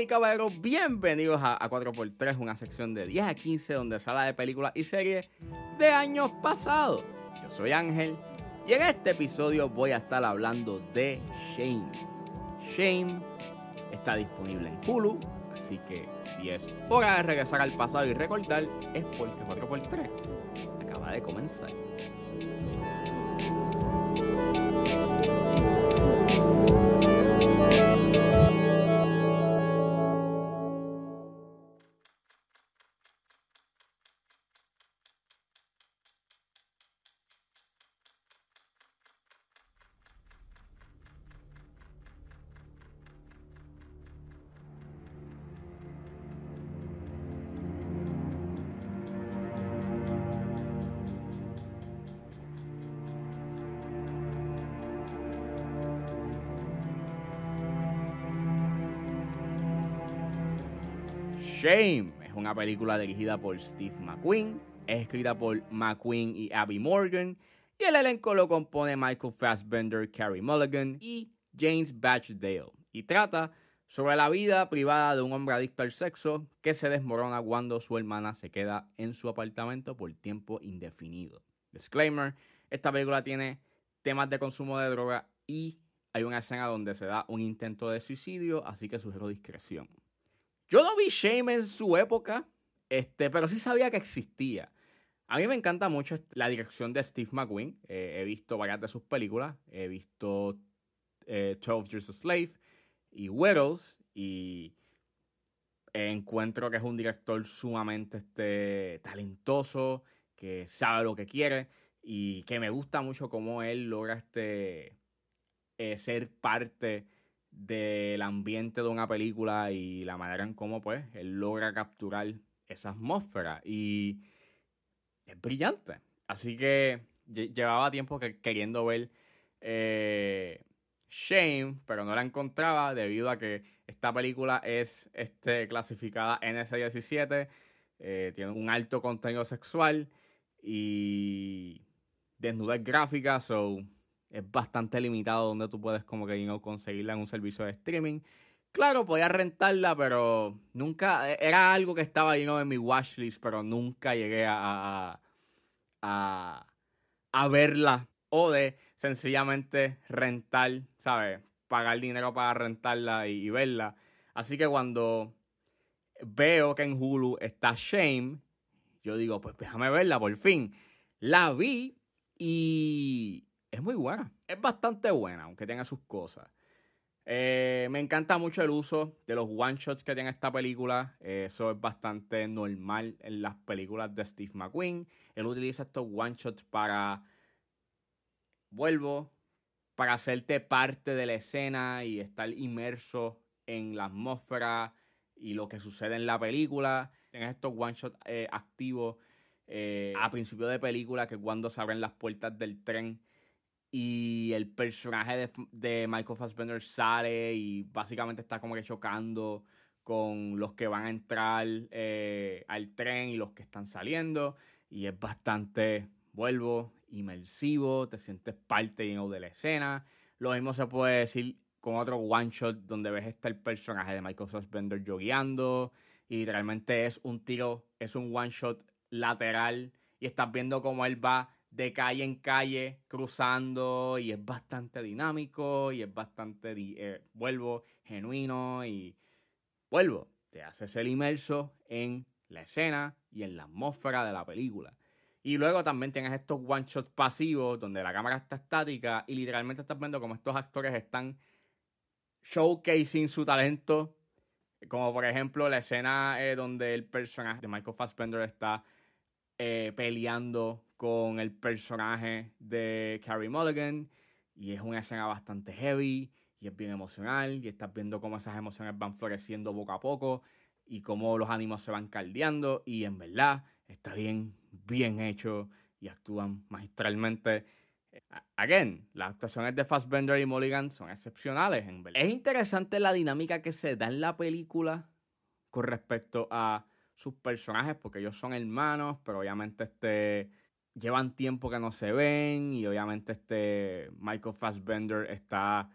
y caballeros, bienvenidos a, 4x3, una sección de 10 a 15 donde se habla de películas y series de años pasados. Yo soy Ángel y en este episodio voy a estar hablando de Shame. Shame está disponible en Hulu, así que si es hora de regresar al pasado y recordar, es porque 4x3 acaba de comenzar. Shame es una película dirigida por Steve McQueen, es escrita por McQueen y Abby Morgan, y el elenco lo compone Michael Fassbender, Carrie Mulligan y James Batchdale, y trata sobre la vida privada de un hombre adicto al sexo que se desmorona cuando su hermana se queda en su apartamento por tiempo indefinido. Disclaimer, esta película tiene temas de consumo de droga y hay una escena donde se da un intento de suicidio, así que sugiero discreción. Yo no vi Shame en su época, este, pero sí sabía que existía. A mí me encanta mucho la dirección de Steve McQueen. Eh, he visto varias de sus películas. He visto eh, 12 Years a Slave y Widows. Y encuentro que es un director sumamente este, talentoso, que sabe lo que quiere y que me gusta mucho cómo él logra este, eh, ser parte del ambiente de una película y la manera en cómo pues él logra capturar esa atmósfera y es brillante. Así que llevaba tiempo queriendo ver eh, Shame, pero no la encontraba debido a que esta película es este, clasificada NS17, eh, tiene un alto contenido sexual y desnudez gráfica, so es bastante limitado donde tú puedes como que conseguirla en un servicio de streaming. Claro, podía rentarla, pero nunca, e, era algo que estaba ahí en mi watchlist, pero nunca llegué a, a, a, verla. O de sencillamente rentar, ¿sabes? Pagar dinero para rentarla y, y verla. Así que cuando veo que en Hulu está Shame, yo digo, pues déjame verla por fin. La vi y es muy buena. Es bastante buena, aunque tenga sus cosas. Eh, me encanta mucho el uso de los one shots que tiene esta película. Eh, eso es bastante normal en las películas de Steve McQueen. Él utiliza estos one shots para. Vuelvo. Para hacerte parte de la escena y estar inmerso en la atmósfera y lo que sucede en la película. Tienes estos one shots eh, activos a principio de película que cuando se abren las puertas del tren y el personaje de, Michael Fassbender sale y básicamente está como que chocando con los que van a entrar eh, al tren y los que están saliendo. Y es bastante, vuelvo, inmersivo, te sientes parte de la escena. Lo mismo se puede decir con otro one shot donde ves este el personaje de Michael Fassbender jogueando y literalmente es un tiro, es un one shot lateral y estás viendo cómo él va de calle en calle cruzando y es bastante dinámico y es bastante, eh, vuelvo, genuino y vuelvo, te haces el inmerso en la escena y en la atmósfera de la película. Y luego también tienes estos one shots pasivos donde la cámara está estática y literalmente estás viendo como estos actores están showcasing su talento. Como por ejemplo la escena eh, donde el personaje de Michael Fassbender está eh, peleando con el personaje de Carrie Mulligan y es una escena bastante heavy y es bien emocional y estás viendo cómo esas emociones van floreciendo poco a poco y cómo los ánimos se van caldeando y en verdad está bien, bien hecho y actúan magistralmente. Again, las actuaciones de Fassbender y Mulligan son excepcionales, en verdad. Es interesante la dinámica que se da en la película con respecto a sus personajes, porque ellos son hermanos, pero obviamente este llevan tiempo que no se ven y obviamente este Michael Fassbender está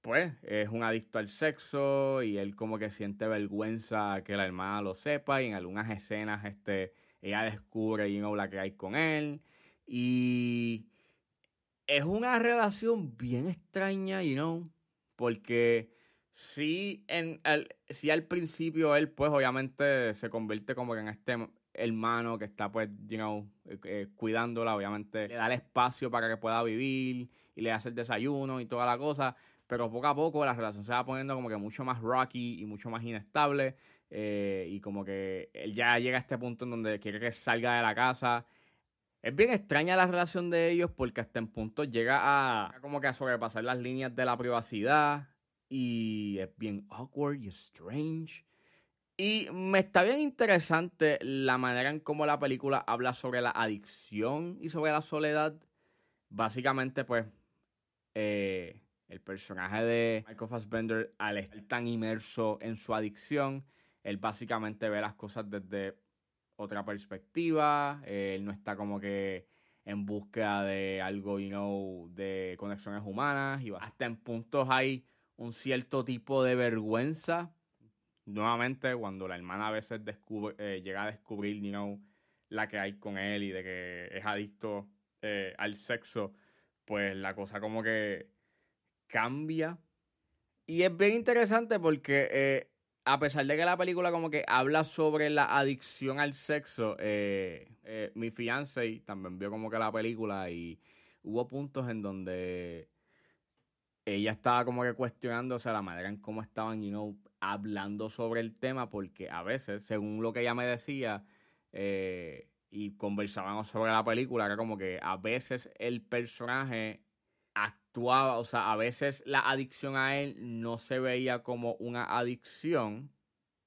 pues es un adicto al sexo y él como que siente vergüenza que la hermana lo sepa y en algunas escenas este, ella descubre you know, la que hay con él y es una relación bien extraña, you know, porque sí, en el, al principio él pues obviamente se convierte como que en este hermano que está pues, you know, eh, cuidándola, obviamente le da el espacio para que pueda vivir y le hace el desayuno y toda la cosa, pero poco a poco la relación se va poniendo como que mucho más rocky y mucho más inestable eh, y como que él ya llega a este punto en donde quiere que salga de la casa. Es bien extraña la relación de ellos porque hasta en punto llega a como que a sobrepasar las líneas de la privacidad y es bien awkward y strange. Y me está bien interesante la manera en cómo la película habla sobre la adicción y sobre la soledad. Básicamente, pues, eh, el personaje de Michael Fassbender, al estar tan inmerso en su adicción, él básicamente ve las cosas desde otra perspectiva. él no está como que en búsqueda de algo, you know, de conexiones humanas. Y hasta en puntos hay un cierto tipo de vergüenza nuevamente, cuando la hermana a veces descubre, eh, llega a descubrir, you know, la que hay con él y de que es adicto eh, al sexo, pues la cosa como que cambia. Y es bien interesante porque eh, a pesar de que la película como que habla sobre la adicción al sexo, mi fiance también vio como que la película y hubo puntos en donde ella estaba como que cuestionándose la manera en cómo estaban, you know, hablando sobre el tema, porque a veces, según lo que ella me decía, eh, y conversábamos sobre la película, era como que a veces el personaje actuaba, o sea, a veces la adicción a él no se veía como una adicción,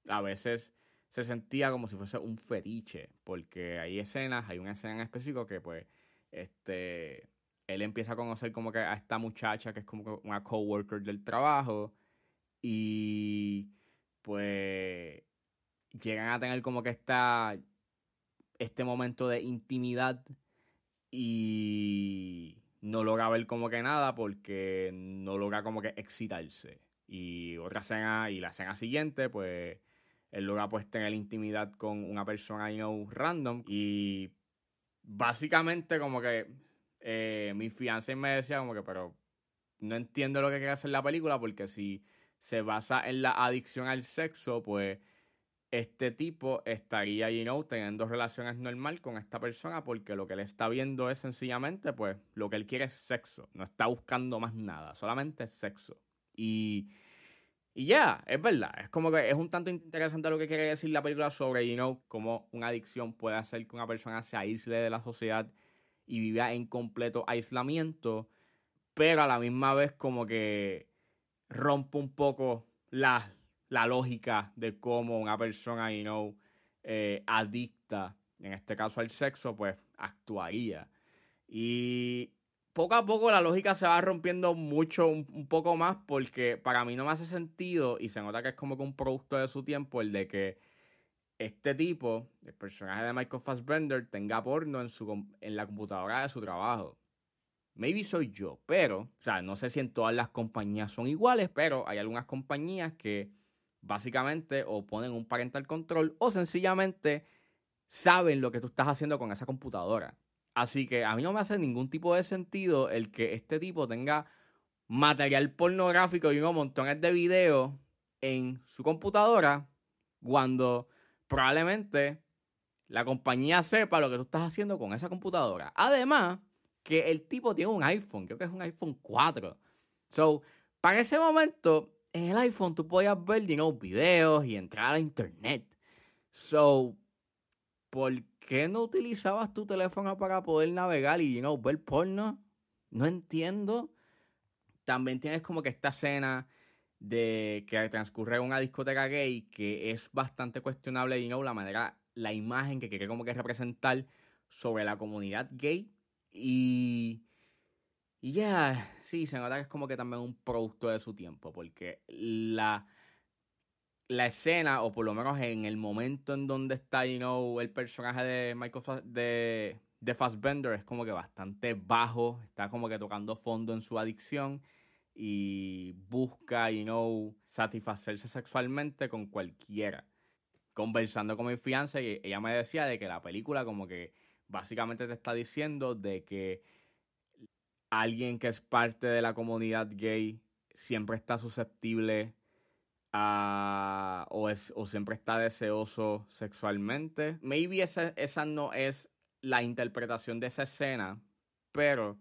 a veces se sentía como si fuese un fetiche, porque hay escenas, hay una escena en específico que pues, este, él empieza a conocer como que a esta muchacha que es como una coworker del trabajo y pues llegan a tener como que esta este momento de intimidad y no logra ver como que nada porque no logra como que excitarse. Y otra escena, y la escena siguiente, pues él logra pues tener intimidad con una persona you random y básicamente como que eh, mi fianza me decía como que, pero no entiendo lo que quiere hacer la película porque si se basa en la adicción al sexo, pues este tipo estaría, you know, teniendo relaciones normal con esta persona porque lo que él está viendo es sencillamente, pues, lo que él quiere es sexo. No está buscando más nada, solamente sexo. Y, y ya, es verdad. Es como que es un tanto interesante lo que quiere decir la película sobre, you know, cómo una adicción puede hacer que una persona se aísle de la sociedad y vivía en completo aislamiento, pero a la misma vez como que rompe un poco la, la lógica de cómo una persona, you know, eh, adicta, en este caso al sexo, pues actuaría. Y poco a poco la lógica se va rompiendo mucho, un, poco más, porque para mí no me hace sentido y se nota que es como que un producto de su tiempo el de que este tipo, el personaje de Michael Fassbender, tenga porno en, su, en la computadora de su trabajo. Maybe soy yo, pero, o sea, no sé si en todas las compañías son iguales, pero hay algunas compañías que básicamente o ponen un parental control o sencillamente saben lo que tú estás haciendo con esa computadora. Así que a mí no me hace ningún tipo de sentido el que este tipo tenga material pornográfico y unos montones de videos en su computadora cuando probablemente la compañía sepa lo que tú estás haciendo con esa computadora. Además, que el tipo tiene un iPhone, creo que es un iPhone 4. So, para ese momento, en el iPhone tú podías ver, you videos y entrar a internet. So, ¿por qué no utilizabas tu teléfono para poder navegar y, you ver porno? No entiendo. También tienes como que esta escena de que transcurre en una discoteca gay que es bastante cuestionable y no la manera, la imagen que quiere como que representar sobre la comunidad gay y ya, sí, se nota que es como que también un producto de su tiempo porque la la escena o por lo menos en el momento en donde está, you know, el personaje de Michael de de Fassbender es como que bastante bajo, está como que tocando fondo en su adicción y busca, you know, satisfacerse sexualmente con cualquiera. Conversando con mi fianza y ella me decía de que la película como que básicamente te está diciendo de que alguien que es parte de la comunidad gay siempre está susceptible a, o, es, o siempre está deseoso sexualmente. Maybe esa, esa no es la interpretación de esa escena, pero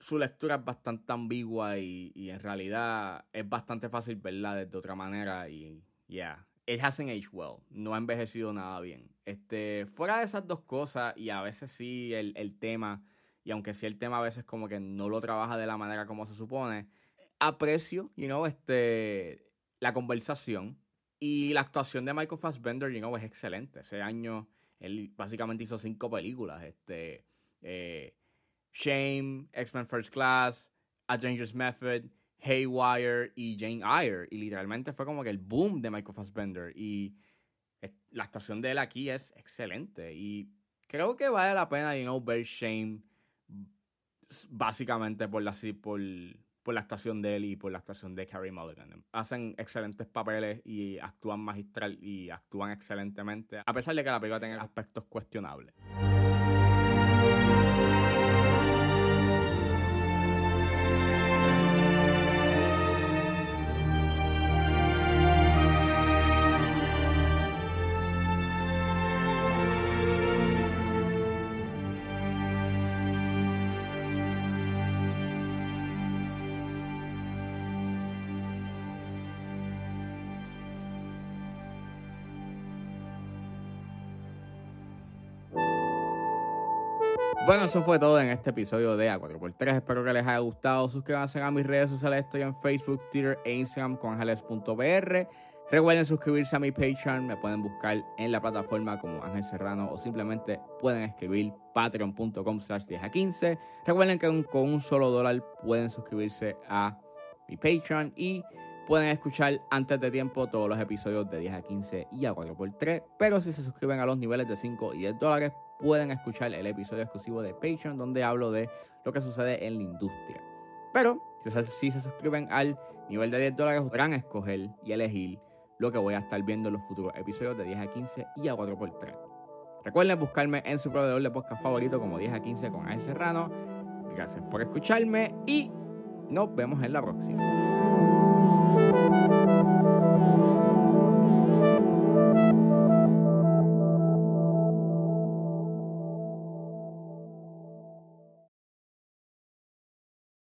su lectura es bastante ambigua y, en realidad es bastante fácil verla de otra manera y yeah, it hasn't aged well, no ha envejecido nada bien. Este, fuera de esas dos cosas y a veces sí el, el tema, y aunque sí el tema a veces como que no lo trabaja de la manera como se supone, aprecio, you know, este, la conversación y la actuación de Michael Fassbender, you know, es excelente. Ese año él básicamente hizo cinco películas, este, eh, Shame, X-Men First Class, A Dangerous Method, Haywire y Jane Eyre. Y literalmente fue como que el boom de Michael Fassbender. Y la actuación de él aquí es excelente. Y creo que vale la pena, you know, ver Shame básicamente por la, por, por la actuación de él y por la actuación de Carrie Mulligan. Hacen excelentes papeles y actúan magistral y actúan excelentemente, a pesar de que la película tenga aspectos cuestionables. Bueno, eso fue todo en este episodio de A4x3. Espero que les haya gustado. Suscríbanse a mis redes sociales. Estoy en Facebook, Twitter e Instagram con ángeles.br. Recuerden suscribirse a mi Patreon. Me pueden buscar en la plataforma como Ángel Serrano o simplemente pueden escribir patreon.com slash 10 a 15. Recuerden que con un solo dólar pueden suscribirse a mi Patreon y pueden escuchar antes de tiempo todos los episodios de 10 a 15 y a 4x3. Pero si se suscriben a los niveles de 5 y 10 dólares, pueden escuchar el episodio exclusivo de Patreon donde hablo de lo que sucede en la industria. Pero si se suscriben al nivel de 10 dólares, podrán escoger y elegir lo que voy a estar viendo en los futuros episodios de 10 a 15 y a 4x3. Recuerden buscarme en su proveedor de podcast favorito como 10 a 15 con Ángel Serrano. Gracias por escucharme y nos vemos en la próxima.